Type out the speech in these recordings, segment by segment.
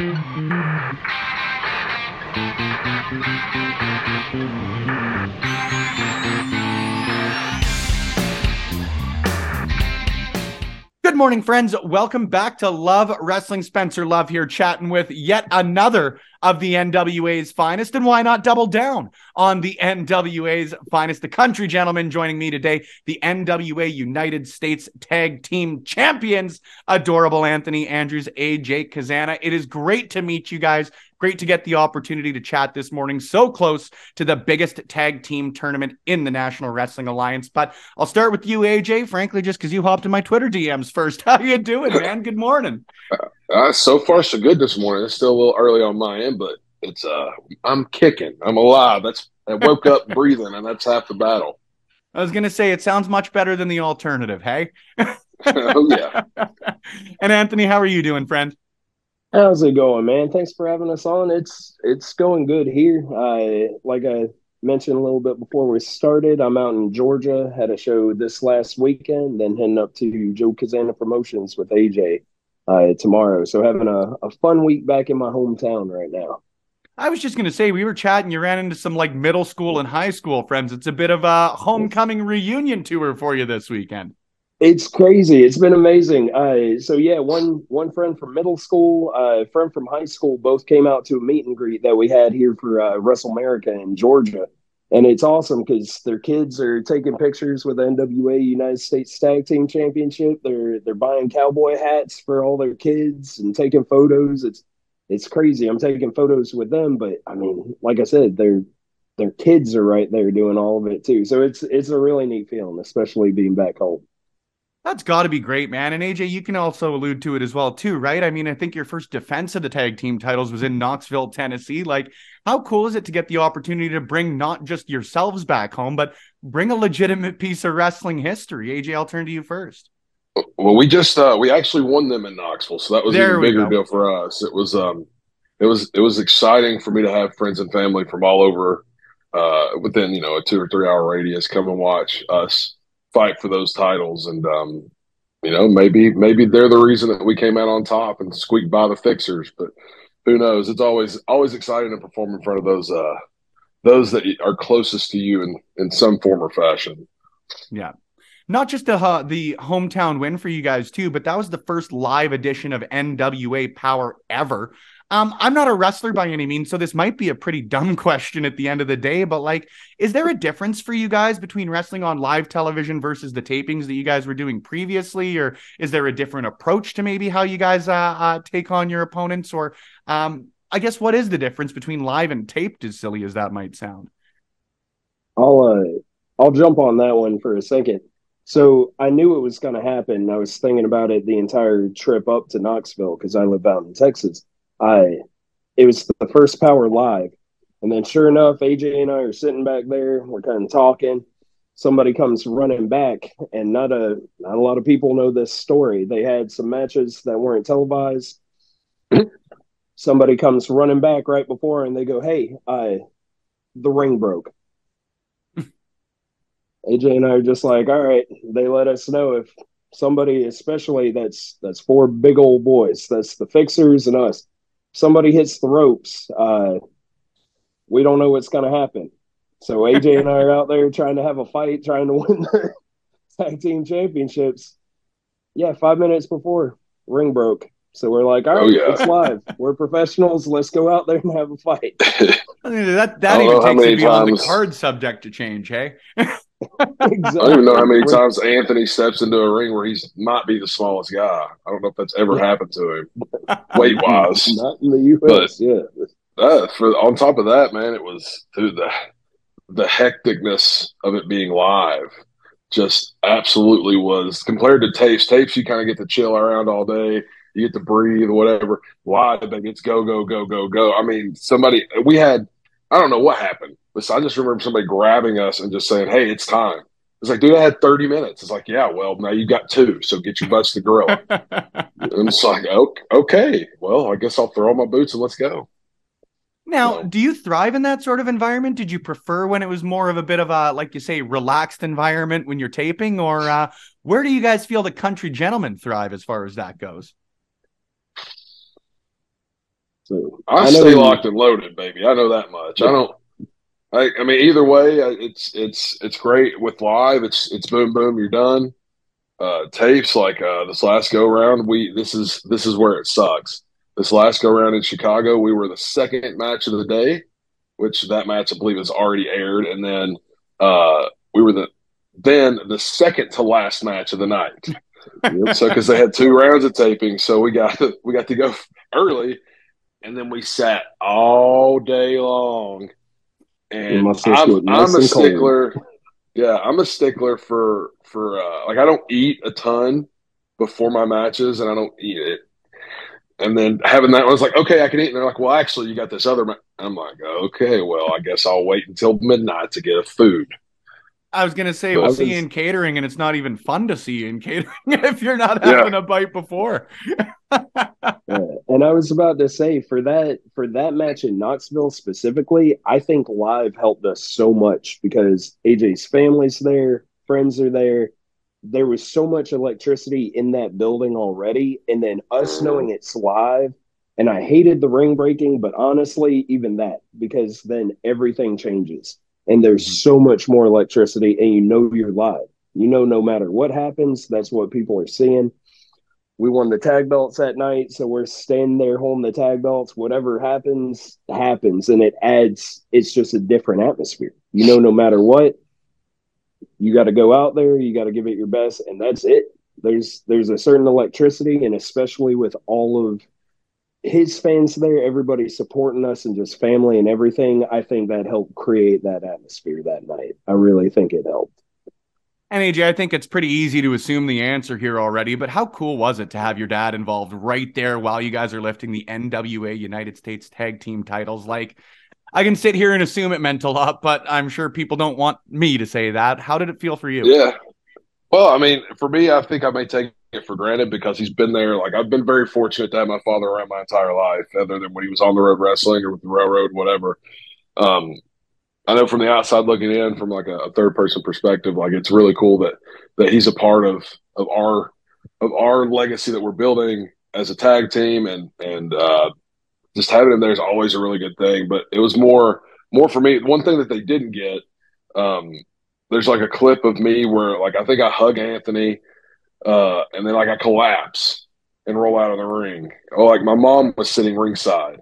Good morning, friends. Welcome back to Love Wrestling. Spencer Love here, chatting with yet another of the NWA's finest. And why not double down on the NWA's finest? The country gentleman joining me today, the NWA United States Tag Team Champions, adorable Anthony Andrews, AJ Cazana. It is great to meet you guys. Great to get the opportunity to chat this morning. So close to the biggest tag team tournament in the National Wrestling Alliance. But I'll start with you, AJ. Frankly, just because you hopped in my Twitter DMs first. How you doing, man? Good morning. Uh, so far, so good this morning. It's still a little early on my end, but it's uh, I'm kicking. I'm alive. That's I woke up breathing, and that's half the battle. I was gonna say it sounds much better than the alternative. Hey. oh yeah. and Anthony, how are you doing, friend? How's it going, man? Thanks for having us on. It's it's going good here. I like I mentioned a little bit before we started. I'm out in Georgia. Had a show this last weekend, then heading up to Joe Cazana Promotions with AJ uh, tomorrow. So having a, a fun week back in my hometown right now. I was just gonna say we were chatting. You ran into some like middle school and high school friends. It's a bit of a homecoming reunion tour for you this weekend. It's crazy. It's been amazing. Uh, so yeah, one one friend from middle school, a uh, friend from high school, both came out to a meet and greet that we had here for uh, Wrestle America in Georgia, and it's awesome because their kids are taking pictures with the NWA United States Tag Team Championship. They're they're buying cowboy hats for all their kids and taking photos. It's it's crazy. I'm taking photos with them, but I mean, like I said, their their kids are right there doing all of it too. So it's it's a really neat feeling, especially being back home. That's got to be great, man. And AJ, you can also allude to it as well, too, right? I mean, I think your first defense of the tag team titles was in Knoxville, Tennessee. Like, how cool is it to get the opportunity to bring not just yourselves back home, but bring a legitimate piece of wrestling history? AJ, I'll turn to you first. Well, we just uh we actually won them in Knoxville, so that was there a bigger deal for us. It was um it was it was exciting for me to have friends and family from all over uh within, you know, a two or three hour radius come and watch us fight for those titles. And um, you know, maybe maybe they're the reason that we came out on top and squeaked by the fixers. But who knows? It's always always exciting to perform in front of those uh, those that are closest to you in in some form or fashion. Yeah. Not just the uh, the hometown win for you guys too, but that was the first live edition of NWA Powerrr ever. Um, I'm not a wrestler by any means, so this might be a pretty dumb question at the end of the day, but like, is there a difference for you guys between wrestling on live television versus the tapings that you guys were doing previously, or is there a different approach to maybe how you guys uh, uh, take on your opponents, or um, I guess what is the difference between live and taped? As silly as that might sound. I'll uh, I'll jump on that one for a second. So I knew it was going to happen. I was thinking about it the entire trip up to Knoxville because I live out in Texas I it was the first Powerrr live. And then sure enough, AJ and I are sitting back there, we're kind of talking. Somebody comes running back, and not a not a lot of people know this story. They had some matches that weren't televised. Somebody comes running back right before, and they go, "Hey, I the ring broke." AJ and I are just like, "All right." They let us know if somebody, especially that's that's four big old boys, that's the fixers and us somebody hits the ropes, uh, we don't know what's going to happen. So AJ and I are out there trying to have a fight, trying to win the tag team championships. Yeah, five minutes before ring broke. So we're like, all oh, oh, yeah. it's live. We're professionals. Let's go out there and have a fight. I mean, that that even takes it beyond times... the card subject to change, hey? Exactly. I don't even know how many times Anthony steps into a ring where he's might be the smallest guy. I don't know if that's ever happened to him, weight wise. Not in the U.S. But, yeah. Uh, for on top of that, man, it was dude, the the hecticness of it being live just absolutely was compared to tapes. Tapes you kind of get to chill around all day, you get to breathe, whatever. Live, it's go go go go go. I mean, somebody we had I don't know what happened Listen, I just remember somebody grabbing us and just saying, "Hey, it's time." It's like, dude, I had 30 minutes. It's like, yeah, well, now you got two, so get your butts to grill. and it's like, okay, well, I guess I'll throw on my boots and let's go. Now, do you thrive in that sort of environment? Did you prefer when it was more of a bit of a, like you say, relaxed environment when you're taping, or uh, where do you guys feel the country gentlemen thrive as far as that goes? So I, I know stay you- locked and loaded, baby. I know that much. I don't. I, I mean, either way, it's it's it's great with live. It's it's boom boom. You're done. Uh, tapes like uh, this last go round. We this is this is where it sucks. This last go round in Chicago, we were the second match of the day, which that match I believe is already aired, and then uh, we were the then the second to last match of the night. Yep. So because they had two rounds of taping, so we got we got to go early, and then we sat all day long. And I'm, nice I'm a cold. stickler. Yeah, I'm a stickler for for uh, like I don't eat a ton before my matches, and I don't eat it. And then having that, I was like, okay, I can eat. And they're like, well, actually, you got this other. Ma-. I'm like, okay, well, I guess I'll wait until midnight to get a food. I was gonna say we'll see you in catering, and it's not even fun to see you in catering if you're not Yeah. having a bite before. And I was about to say for that for that match in Knoxville specifically, I think live helped us so much because AJ's family's there, friends are there. There was so much electricity in that building already, and then us knowing it's live. And I hated the ring breaking, but honestly, even that because then everything changes, and there's mm-hmm. so much more electricity, and you know you're live. You know, no matter what happens, that's what people are seeing. We won the tag belts that night so we're standing there holding the tag belts. Whatever happens happens and it adds it's just a different atmosphere. You know no matter what you got to go out there you got to give it your best and that's it. There's there's a certain electricity and especially with all of his fans there everybody supporting us and just family and everything i think that helped create that atmosphere that night i really think it helped And AJ, I think it's pretty easy to assume the answer here already, but how cool was it to have your dad involved right there while you guys are lifting the NWA United States Tag Team titles? Like, I can sit here and assume it meant a lot, but I'm sure people don't want me to say that. How did it feel for you? Yeah. Well, I mean, for me, I think I may take it for granted because he's been there. Like I've been very fortunate to have my father around my entire life, other than when he was on the road wrestling or with the railroad, whatever. Um, I know from the outside looking in, from like a, a third person perspective, like it's really cool that that he's a part of of our of our legacy that we're building as a tag team, and and uh, just having him there is always a really good thing. But it was more more for me. One thing that they didn't get. Um, there's like a clip of me where like I think I hug Anthony, uh, and then like I collapse and roll out of the ring. Oh, like my mom was sitting ringside,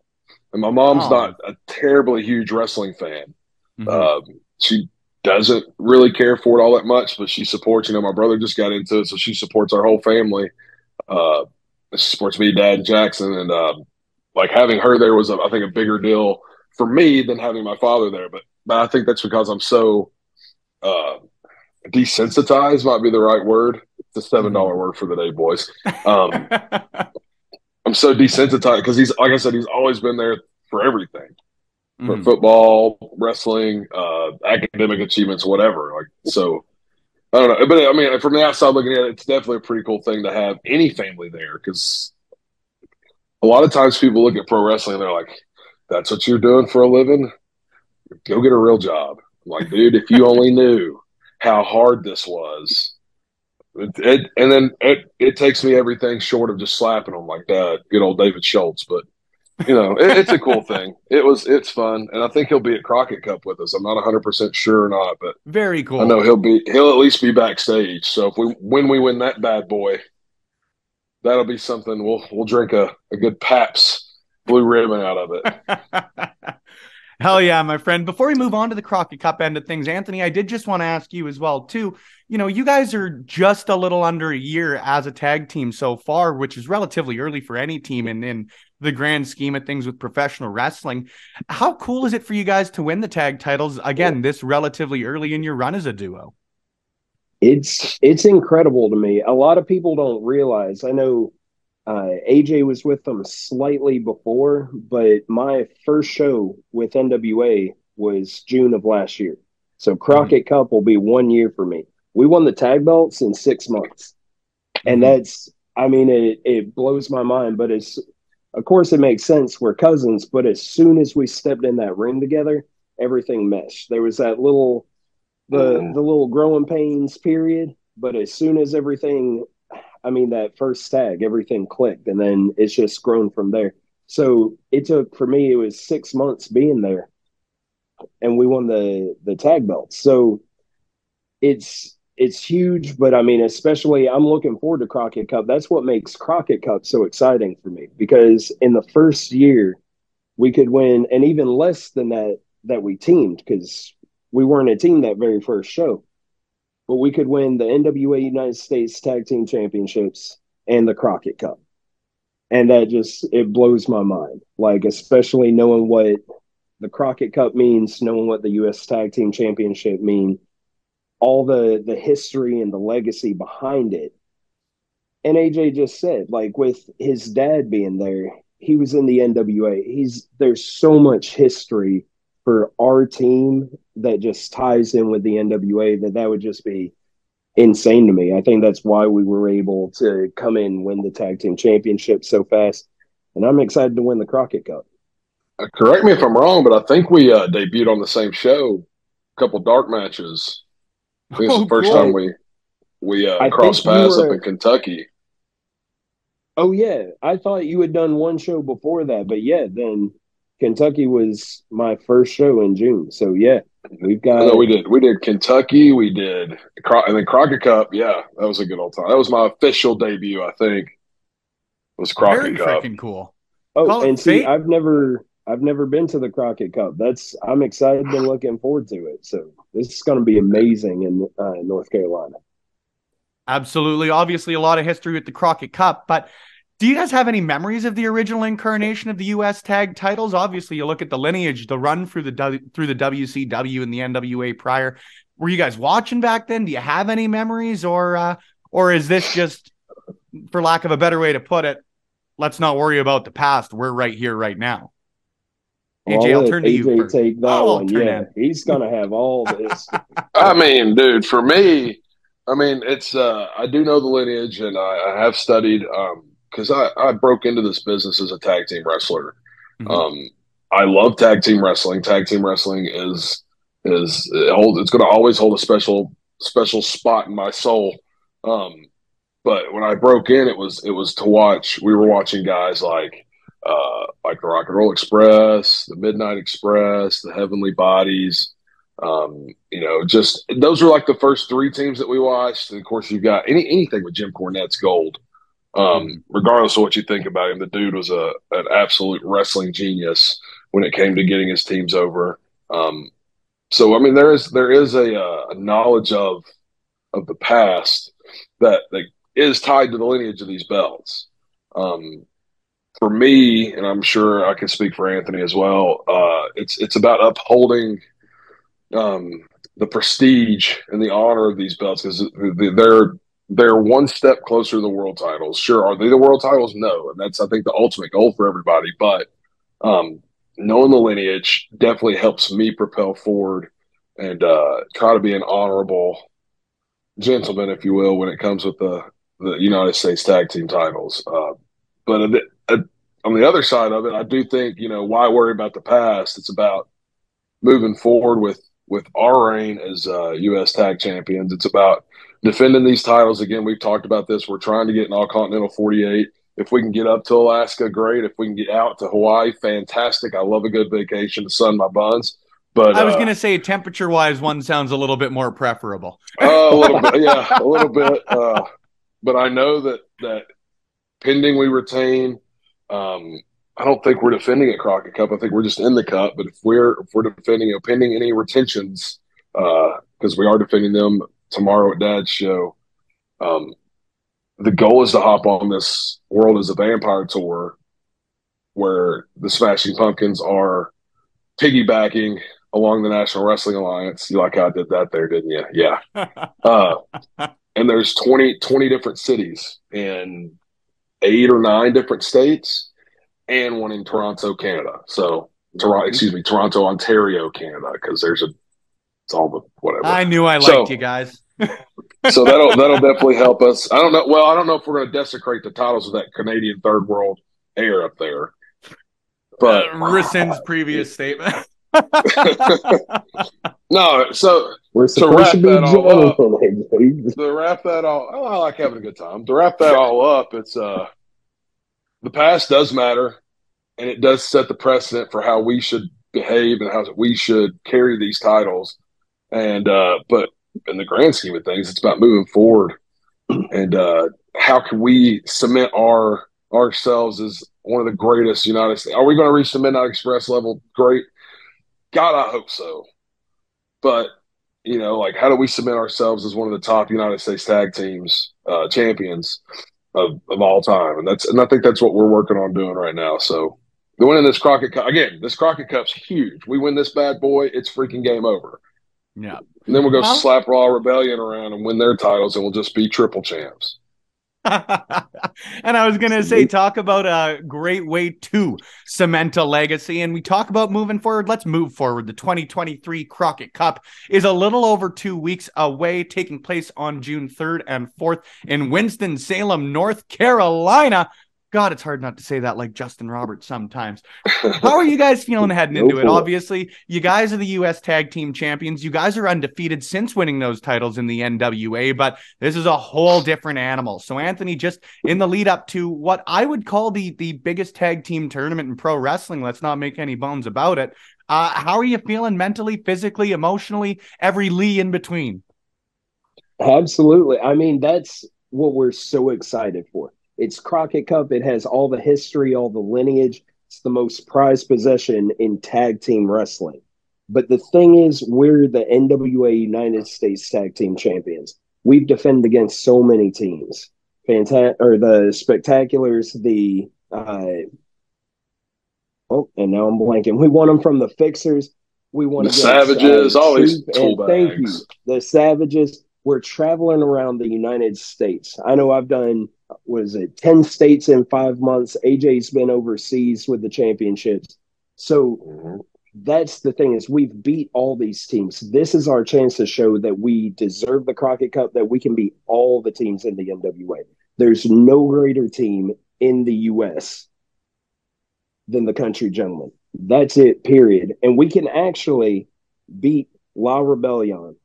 and my mom's Oh. not a terribly huge wrestling fan. Mhm. Um, she doesn't really care for it all that much, but she supports. You know, my brother just got into it, so she supports our whole family. Uh, she supports me, Dad, and Jackson, and um, like having her there was, a, I think, a bigger deal for me than having my father there. But but I think that's because I'm so uh, desensitized. Might be the right word. A seven dollar word for the day, boys. Um, I'm so desensitized because he's like I said, he's always been there for everything for Mhm. football, wrestling, uh, academic achievements, whatever. Like so, I don't know, but I mean, from the outside looking at it, it's definitely a pretty cool thing to have any family there because a lot of times people look at pro wrestling and they're like, "That's what you're doing for a living? Go get a real job." I'm like, dude, if you only knew how hard this was. It, it, and then it, it takes me everything short of just slapping them like that. Good old David Schultz, but you know, it, it's a cool thing. It was, it's fun, and I think he'll be at Crockett Cup with us. I'm not 100 percent sure or not, but Very cool. I know he'll be. He'll at least be backstage. So if we when we win that bad boy, that'll be something. We'll we'll drink a, a good Pabst Blue Ribbon out of it. Hell yeah, my friend. Before we move on to the Crockett Cup end of things, Anthony, I did just want to ask you as well, too. You know, you guys are just a little under a year as a tag team so far, which is relatively early for any team in, in the grand scheme of things with professional wrestling. How cool is it for you guys to win the tag titles again this relatively early in your run as a duo? it's it's incredible to me. A lot of people don't realize. I know uh, AJ was with them slightly before, but my first show with NWA was June of last year. So Crockett Cup will be one year for me. We won the tag belts in six months, and Mhm. that's I mean it it blows my mind. But it's of course it makes sense. We're cousins, but as soon as we stepped in that ring together, everything meshed. There was that little the Mhm. the little growing pains period but as soon as everything i mean that first tag everything clicked and then it's just grown from there So it took for me, it was six months being there, and we won the the tag belts. So it's it's huge, but I mean, especially I'm looking forward to Crockett Cup. That's what makes Crockett Cup so exciting for me because in the first year we could win, and even less than that that we teamed because we weren't a team that very first show, but we could win the NWA United States Tag Team Championships and the Crockett Cup, and that just it blows my mind. Like especially knowing what the Crockett Cup means, knowing what the U.S. Tag Team Championship mean all the the history and the legacy behind it. And AJ just said, like with his dad being there, he was in the NWA. He's there's so much history for our team that just ties in with the NWA that that would just be insane to me. I think that's why we were able to come in win the tag team championship so fast, and I'm excited to win the Crockett Cup. Uh, correct me if I'm wrong, but I think we uh, debuted on the same show, a couple dark matches This think it's the first cool. time we we uh, crossed paths were... up in Kentucky. Oh yeah, I thought you had done one show before that, but yeah, then Kentucky was my first show in June. So yeah, we've got. No, we did. We did Kentucky. We did, and then Crockett Cup. Yeah, that was a good old time. That was my official debut. I think was Crockett Cup. Very Cup. freaking cool. Oh, Call and see, I've never I've never been to the Crockett Cup. That's I'm excited and looking forward to it. So this is going to be amazing in uh, North Carolina. Absolutely. Obviously, a lot of history with the Crockett Cup, but do you guys have any memories of the original incarnation of the U.S. tag titles? Obviously, you look at the lineage, the run through the w, through the WCW and the NWA prior. Were you guys watching back then? Do you have any memories, or uh, or is this just, for lack of a better way to put it, let's not worry about the past. We're right here, right now. AJ, I'll, I'll turn to AJ you. take that oh, one. Yeah, he's gonna have all this. I mean, dude, for me, I mean, it's uh, I do know the lineage, and I, I have studied because I I broke into this business as a tag team wrestler. Mm-hmm. Um, I love tag team wrestling. Tag team wrestling is is it hold, it's going to always hold a special special spot in my soul. Um, but when I broke in, it was it was to watch. We were watching guys like uh, like the Rock and Roll Express, the Midnight Express, the Heavenly Bodies. Um, you know, just those are like the first three teams that we watched. And of course, you've got any anything with Jim Cornette's gold. Um, regardless of what you think about him, the dude was a an absolute wrestling genius when it came to getting his teams over. Um, so, I mean, there is there is a, uh, a knowledge of of the past that that is tied to the lineage of these belts. Um, for me, and I'm sure I can speak for Anthony as well. Uh, it's it's about upholding um, the prestige and the honor of these belts because they're they're one step closer to the world titles. Sure, are they the world titles? No, and that's I think the ultimate goal for everybody. But um, knowing the lineage definitely helps me propel forward and uh, try to be an honorable gentleman, if you will, when it comes with the the United States Tag Team titles. Uh, but on the other side of it, I do think you know why worry about the past. It's about moving forward with with our reign as uh, U.S. Tag Champions. It's about defending these titles. Again, we've talked about this. We're trying to get an All Continental 48. If we can get up to Alaska, great. If we can get out to Hawaii, fantastic. I love a good vacation to sun my buns. But I was uh, going to say, temperature wise, one sounds a little bit more preferable. uh, a little bit, yeah, a little bit. Uh, but I know that that pending we retain um, I don't think we're defending a Crockett Cup. I think we're just in the cup. But if we're if we're defending, you know, pending any retentions, because uh, we are defending them tomorrow at Dad's show, um, the goal is to hop on this World as a Vampire tour, where the Smashing Pumpkins are piggybacking along the National Wrestling Alliance. You like how I did that there, didn't you? Yeah. uh, and there's 20, 20 different cities, in eight or nine different states and one in Toronto, Canada. So Toronto, excuse me, Toronto, Ontario, Canada, because there's a it's all the whatever. I knew I liked so, you guys. so that'll that'll definitely help us. I don't know. Well, I don't know if we're going to desecrate the titles of that Canadian third world air up there. But uh, rescinds previous statement. no, so we're to wrap that all up, to wrap that all, oh, I like having a good time. To wrap that all up, it's uh, the past does matter. and it does set the precedent for how we should behave and how we should carry these titles. And uh, but in the grand scheme of things, it's about moving forward and uh, how can we cement our ourselves as one of the greatest United States. Are we going to reach the Midnight Express level? Great. God, I hope so. But you know, like how do we cement ourselves as one of the top United States tag teams uh, champions of, of all time? And that's and I think that's what we're working on doing right now. So the winning this Crockett Cup again, this Crockett Cup's huge. We win this bad boy, it's freaking game over. Yeah. And then we'll go well, slap La Rebellion around and win their titles, and we'll just be triple champs. and I was going to say, talk about a great way to cement a legacy. And we talk about moving forward. Let's move forward. The 2023 Crockett Cup is a little over two weeks away, taking place on June 3rd and 4th in Winston-Salem, North Carolina. God, it's hard not to say that like Justin Roberts sometimes. How are you guys feeling heading into it? Obviously, you guys are the U.S. Tag Team Champions. You guys are undefeated since winning those titles in the NWA, but this is a whole different animal. So, Anthony, just in the lead up to what I would call the the biggest tag team tournament in pro wrestling, let's not make any bones about it. Uh, how are you feeling mentally, physically, emotionally, every lee in between? Absolutely. I mean, that's what we're so excited for it's Crockett Cup. It has all the history, all the lineage. It's the most prized possession in tag team wrestling. But the thing is, we're the NWA United States Tag Team Champions. We've defended against so many teams. Fantastic, or the Spectaculars, the uh, oh, and now I'm blanking. We won them from the Fixers. We won the Savages. Uh, all these Thank you, the Savages. We're traveling around the United States. I know I've done was it 10 states in five months. Aj's been overseas with the championships. So mm-hmm. that's the thing is we've beat all these teams. This is our chance to show that we deserve the crockett cup that we can beat all the teams in the nwa there's no greater team in the us than the country gentlemen that's it period. And we can actually beat la rebellion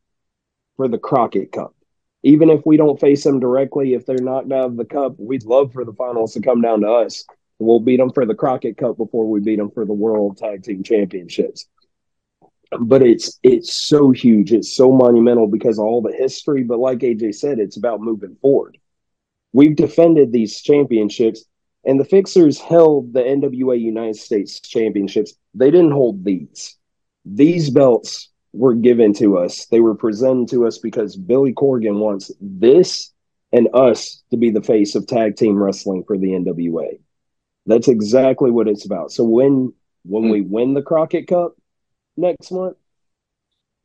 for the crockett cup even if we don't face them directly, if they're knocked out of the cup, we'd love for the finals to come down to us. We'll beat them for the Crockett Cup before we beat them for the World Tag Team Championships. But it's it's so huge, it's so monumental because of all the history. But like AJ said, it's about moving forward. We've defended these championships, and the Fixers held the NWA United States Championships. They didn't hold these. These belts were given to us. They were presented to us because Billy Corgan wants this and us to be the face of tag team wrestling for the NWA. That's exactly what it's about. So when when we win the Crockett Cup next month,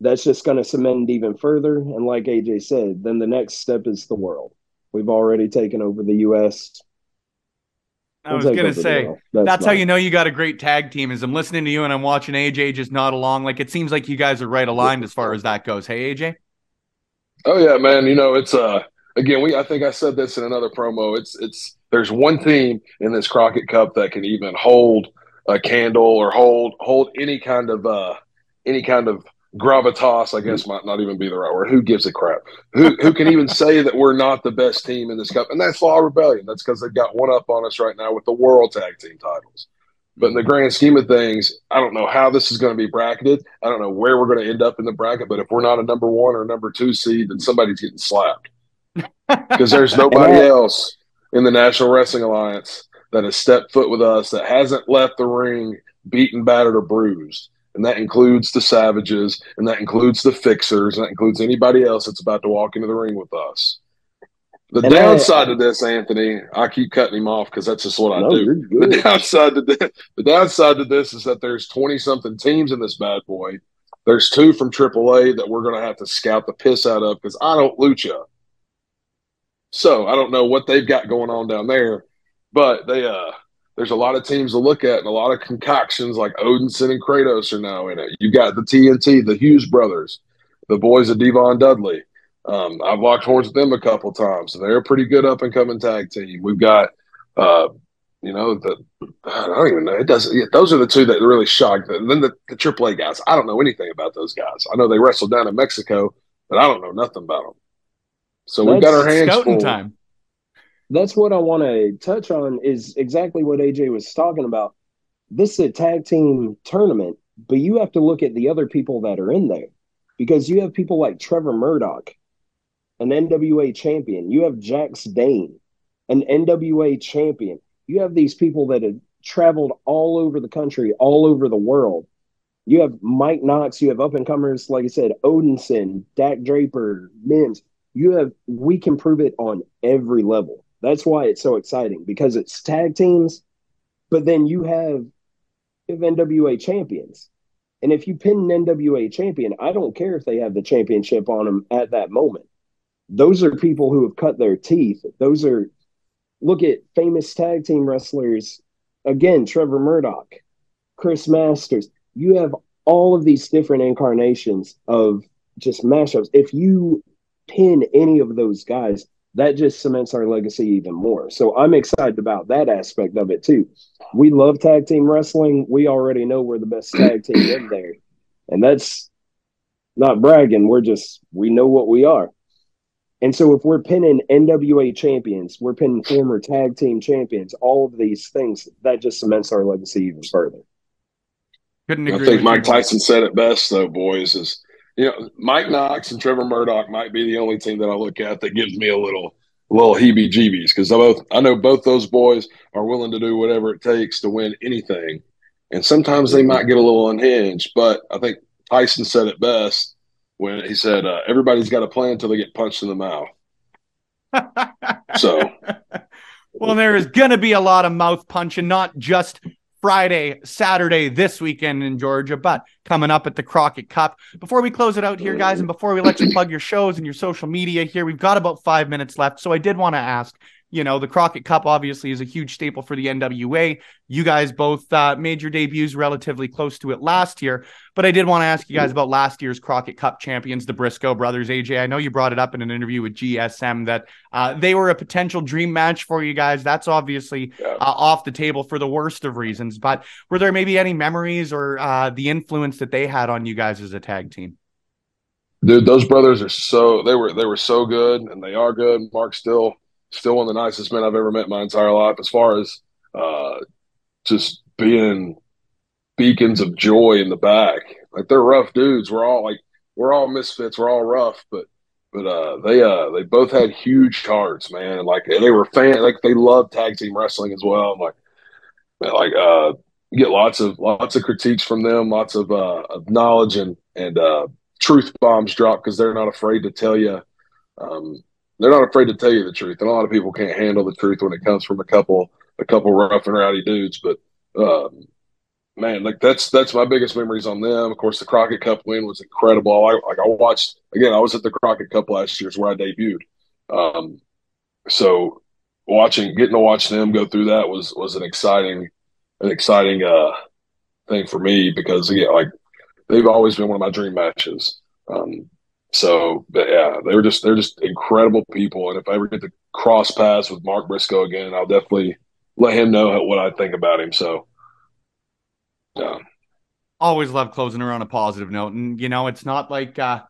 that's just going to cement even further. And like AJ said, then the next step is the world. We've already taken over the U.S. I was gonna say that's, that's how you know you got a great tag team. Is I'm listening to you and I'm watching AJ just nod along. Like it seems like you guys are right aligned as far as that goes. Hey AJ. Oh yeah, man. You know it's uh again we I think I said this in another promo. It's it's there's one team in this Crockett Cup that can even hold a candle or hold hold any kind of uh any kind of gravitas, I guess, might not even be the right word. Who gives a crap? Who who can even say that we're not the best team in this cup? And that's La Rebellion. That's because they've got one up on us right now with the World Tag Team titles. But in the grand scheme of things, I don't know how this is going to be bracketed. I don't know where we're going to end up in the bracket. But if we're not a number one or number two seed, then somebody's getting slapped because there's nobody else in the National Wrestling Alliance that has stepped foot with us that hasn't left the ring beaten, battered, or bruised and that includes the Savages, and that includes the Fixers, and that includes anybody else that's about to walk into the ring with us. The and downside I, of this, Anthony, I keep cutting him off because that's just what no, I do. The downside to this, the downside to this is that there's twenty something teams in this bad boy. There's two from AAA that we're going to have to scout the piss out of because I don't lucha. So I don't know what they've got going on down there, but they uh there's a lot of teams to look at and a lot of concoctions like Odinson and Kratos are now in it. You've got the TNT, the Hughes brothers, the boys of Devon Dudley. Um, I've locked horns with them a couple times. So they're a pretty good up and coming tag team. We've got, uh, you know, the I don't even know. It doesn't. Yeah, those are the two that really shocked. And then the, the AAA guys. I don't know anything about those guys. I know they wrestled down in Mexico, but I don't know nothing about them. So That's we've got our hands full. Time that's what I want to touch on is exactly what AJ was talking about. this is a tag team tournament, but you have to look at the other people that are in there because you have people like Trevor Murdoch, an NWA champion. You have Jax Dane, an NWA champion. You have these people that have traveled all over the country, all over the world. You have Mike Knox, you have up and comers, like I said, Odinson, Dak Draper, Mims. You have, we can prove it on every level. That's why it's so exciting because it's tag teams, but then you have, you have NWA champions. And if you pin an NWA champion, I don't care if they have the championship on them at that moment. Those are people who have cut their teeth. Those are, look at famous tag team wrestlers. Again, Trevor Murdoch, Chris Masters. You have all of these different incarnations of just mashups. If you pin any of those guys, that just cements our legacy even more. So I'm excited about that aspect of it too. We love tag team wrestling. We already know we're the best tag team in there. And that's not bragging. We're just, we know what we are. And so if we're pinning NWA champions, we're pinning former tag team champions, all of these things, that just cements our legacy even further. Couldn't agree. I think Mike Tyson said it best, though, boys, is you know, Mike Knox and Trevor Murdoch might be the only team that I look at that gives me a little little heebie jeebies because I both I know both those boys are willing to do whatever it takes to win anything. And sometimes they might get a little unhinged, but I think Tyson said it best when he said, uh, everybody's got a plan until they get punched in the mouth. so well, there is going to be a lot of mouth punching, not just Friday, Saturday, this weekend in Georgia, but coming up at the Crockett Cup. Before we close it out here, guys, and before we let you plug your shows and your social media here, we've got about five minutes left. So I did want to ask you know, the Crockett Cup obviously is a huge staple for the NWA. You guys both uh, made your debuts relatively close to it last year, but I did want to ask you guys about last year's Crockett Cup champions, the Briscoe brothers. AJ, I know you brought it up in an interview with GSM that uh, they were a potential dream match for you guys. That's obviously yeah. uh, off the table for the worst of reasons, but were there maybe any memories or uh, the influence that they had on you guys as a tag team? Dude, those brothers are so they were they were so good and they are good. Mark still still one of the nicest men I've ever met my entire life. As far as uh, just being beacons of joy in the back, like they're rough dudes. We're all like we're all misfits. We're all rough, but but uh, they uh they both had huge hearts, man. Like they were fan like they loved tag team wrestling as well. I'm like like uh get lots of lots of critiques from them, lots of uh of knowledge and and uh truth bombs drop because they're not afraid to tell you um they're not afraid to tell you the truth. And a lot of people can't handle the truth when it comes from a couple a couple rough and rowdy dudes. But um, man, like that's that's my biggest memories on them. Of course, the Crockett Cup win was incredible. I like I watched again. I was at the Crockett Cup last year, is where I debuted. Um, so watching, getting to watch them go through that was was an exciting, an exciting uh, thing for me because again, like they've always been one of my dream matches. Um, so yeah, they were just they're just incredible people. And if I ever get to cross paths with Mark Briscoe again, I'll definitely let him know what I think about him. So yeah. Always love closing on a positive note. And you know, it's not like uh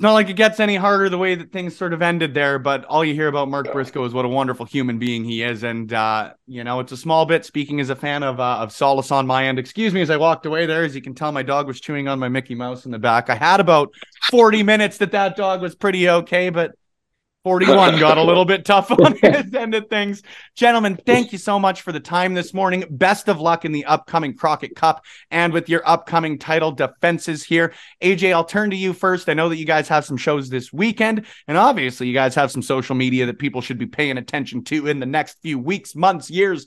not like it gets any harder the way that things sort of ended there, but all you hear about Mark Briscoe is what a wonderful human being he is. And, uh, you know, it's a small bit speaking as a fan of, uh, of Solace on my end. Excuse me as I walked away there. As you can tell, my dog was chewing on my Mickey Mouse in the back. I had about 40 minutes that that dog was pretty okay, but 41 got a little bit tough on his end of things. Gentlemen, thank you so much for the time this morning. Best of luck in the upcoming Crockett Cup and with your upcoming title defenses here. AJ, I'll turn to you first. I know that you guys have some shows this weekend, and obviously, you guys have some social media that people should be paying attention to in the next few weeks, months, years.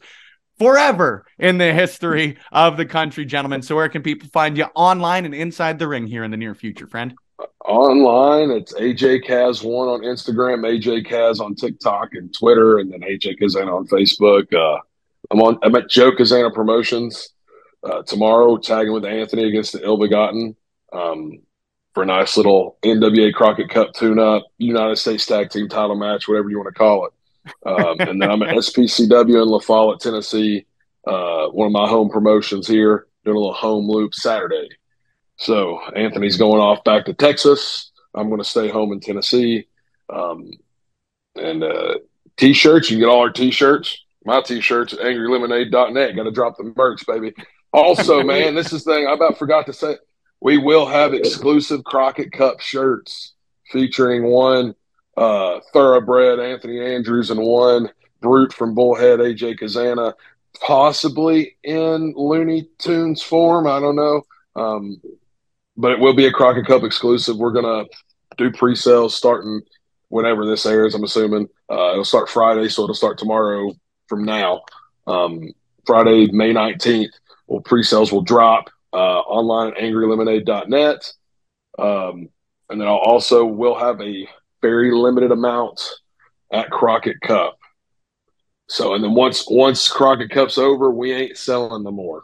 Forever in the history of the country, gentlemen. So, where can people find you online and inside the ring here in the near future, friend? Online. It's AJ Kaz one on Instagram, AJ Kaz on TikTok and Twitter, and then AJ Cazana on Facebook. Uh, I'm on. I'm at Joe Cazana Promotions uh, tomorrow, tagging with Anthony against the Ill Begotten um, for a nice little NWA Crockett Cup tune-up, United States Tag Team Title match, whatever you want to call it. Um, and then I'm at SPCW in La Follette, Tennessee. Uh, one of my home promotions here, doing a little home loop Saturday. So Anthony's going off back to Texas. I'm going to stay home in Tennessee. Um, and uh, t-shirts, you can get all our t-shirts. My t-shirts at angrylemonade.net. Got to drop the merch, baby. Also, man, this is the thing I about forgot to say. We will have exclusive Crockett Cup shirts featuring one uh, thoroughbred Anthony Andrews and one brute from Bullhead AJ Cazana, possibly in Looney Tunes form. I don't know. Um, but it will be a Crockett Cup exclusive. We're to do pre sales starting whenever this airs, I'm assuming. Uh, it'll start Friday, so it'll start tomorrow from now. Um, Friday, May 19th, well, pre sales will drop uh, online at angrylemonade.net. Um, and then I'll also will have a very limited amount at Crockett Cup. So, and then once once Crockett Cup's over, we ain't selling no more.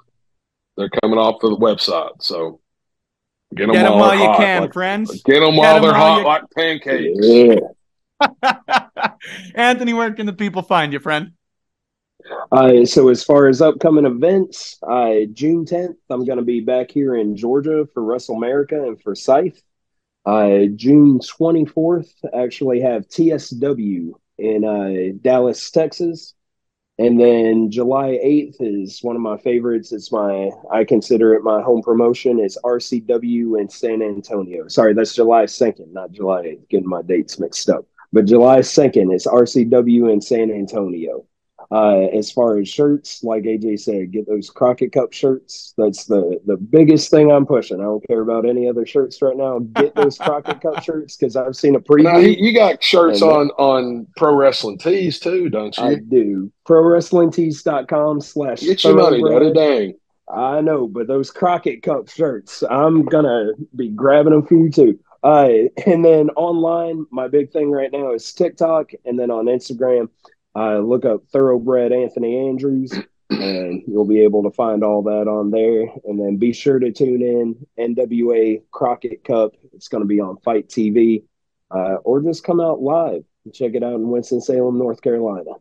They're coming off the website. So get them, get them while, while you hot, can, like, friends. Get them get while them they're while hot you... like pancakes. Yeah. Anthony, where can the people find you, friend? Uh, so as far as upcoming events, uh, June 10th, I'm going to be back here in Georgia for Wrestle America and for Scythe. Uh, June 24th, actually have TSW in uh, Dallas, Texas. And then July 8th is one of my favorites. It's my, I consider it my home promotion. It's RCW in San Antonio. Sorry, that's July 2nd, not July 8th. Getting my dates mixed up. But July 2nd is RCW in San Antonio. Uh, as far as shirts, like AJ said, get those Crockett Cup shirts. That's the the biggest thing I'm pushing. I don't care about any other shirts right now. Get those Crockett Cup shirts because I've seen a preview. Now, you got shirts on on Pro Wrestling Tees too, don't you? I do. ProWrestlingTees.com slash. Get your money, buddy. Dang. I know, but those Crockett Cup shirts, I'm gonna be grabbing them for you too. Uh, and then online, my big thing right now is TikTok, and then on Instagram, uh, look up Thoroughbred Anthony Andrews, and you'll be able to find all that on there. And then be sure to tune in NWA Crockett Cup. It's going to be on FITE TV, uh, or just come out live and check it out in Winston Salem, North Carolina.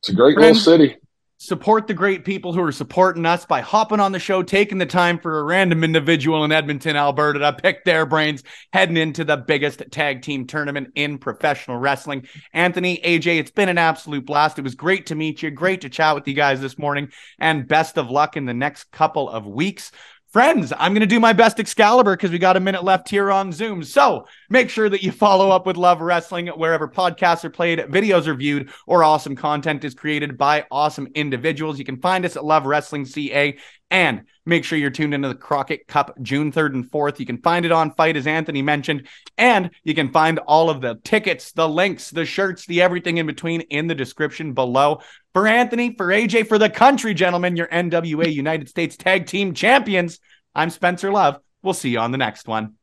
It's a great little city support the great people who are supporting us by hopping on the show, taking the time for a random individual in Edmonton, Alberta to pick their brains heading into the biggest tag team tournament in professional wrestling. Anthony, AJ, it's been an absolute blast. It was great to meet you. Great to chat with you guys this morning and best of luck in the next couple of weeks. Friends, I'm going to do my best Excalibur because we got a minute left here on Zoom. So make sure that you follow up with Love Wrestling wherever podcasts are played, videos are viewed, or awesome content is created by awesome individuals. You can find us at Love Wrestling CA and make sure you're tuned into the Crockett Cup June 3rd and 4th. You can find it on FITE, as Anthony mentioned, and you can find all of the tickets, the links, the shirts, the everything in between in the description below. For Anthony, for AJ, for the country, gentlemen, your NWA United States Tag Team Champions, I'm Spencer Love. We'll see you on the next one.